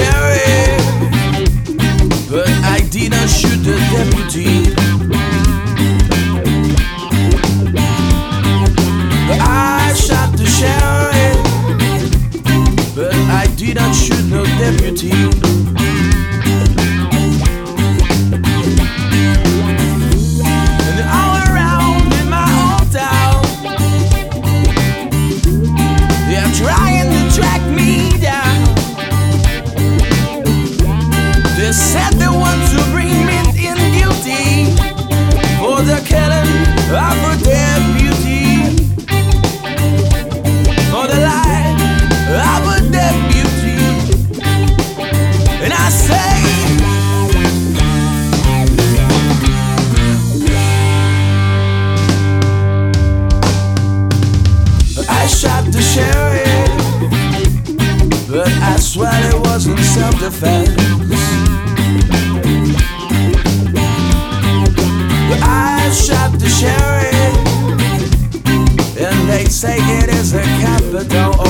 Jerry. But I swear it wasn't self-defense. I shot the sherry, And they say it is a capital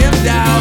him down.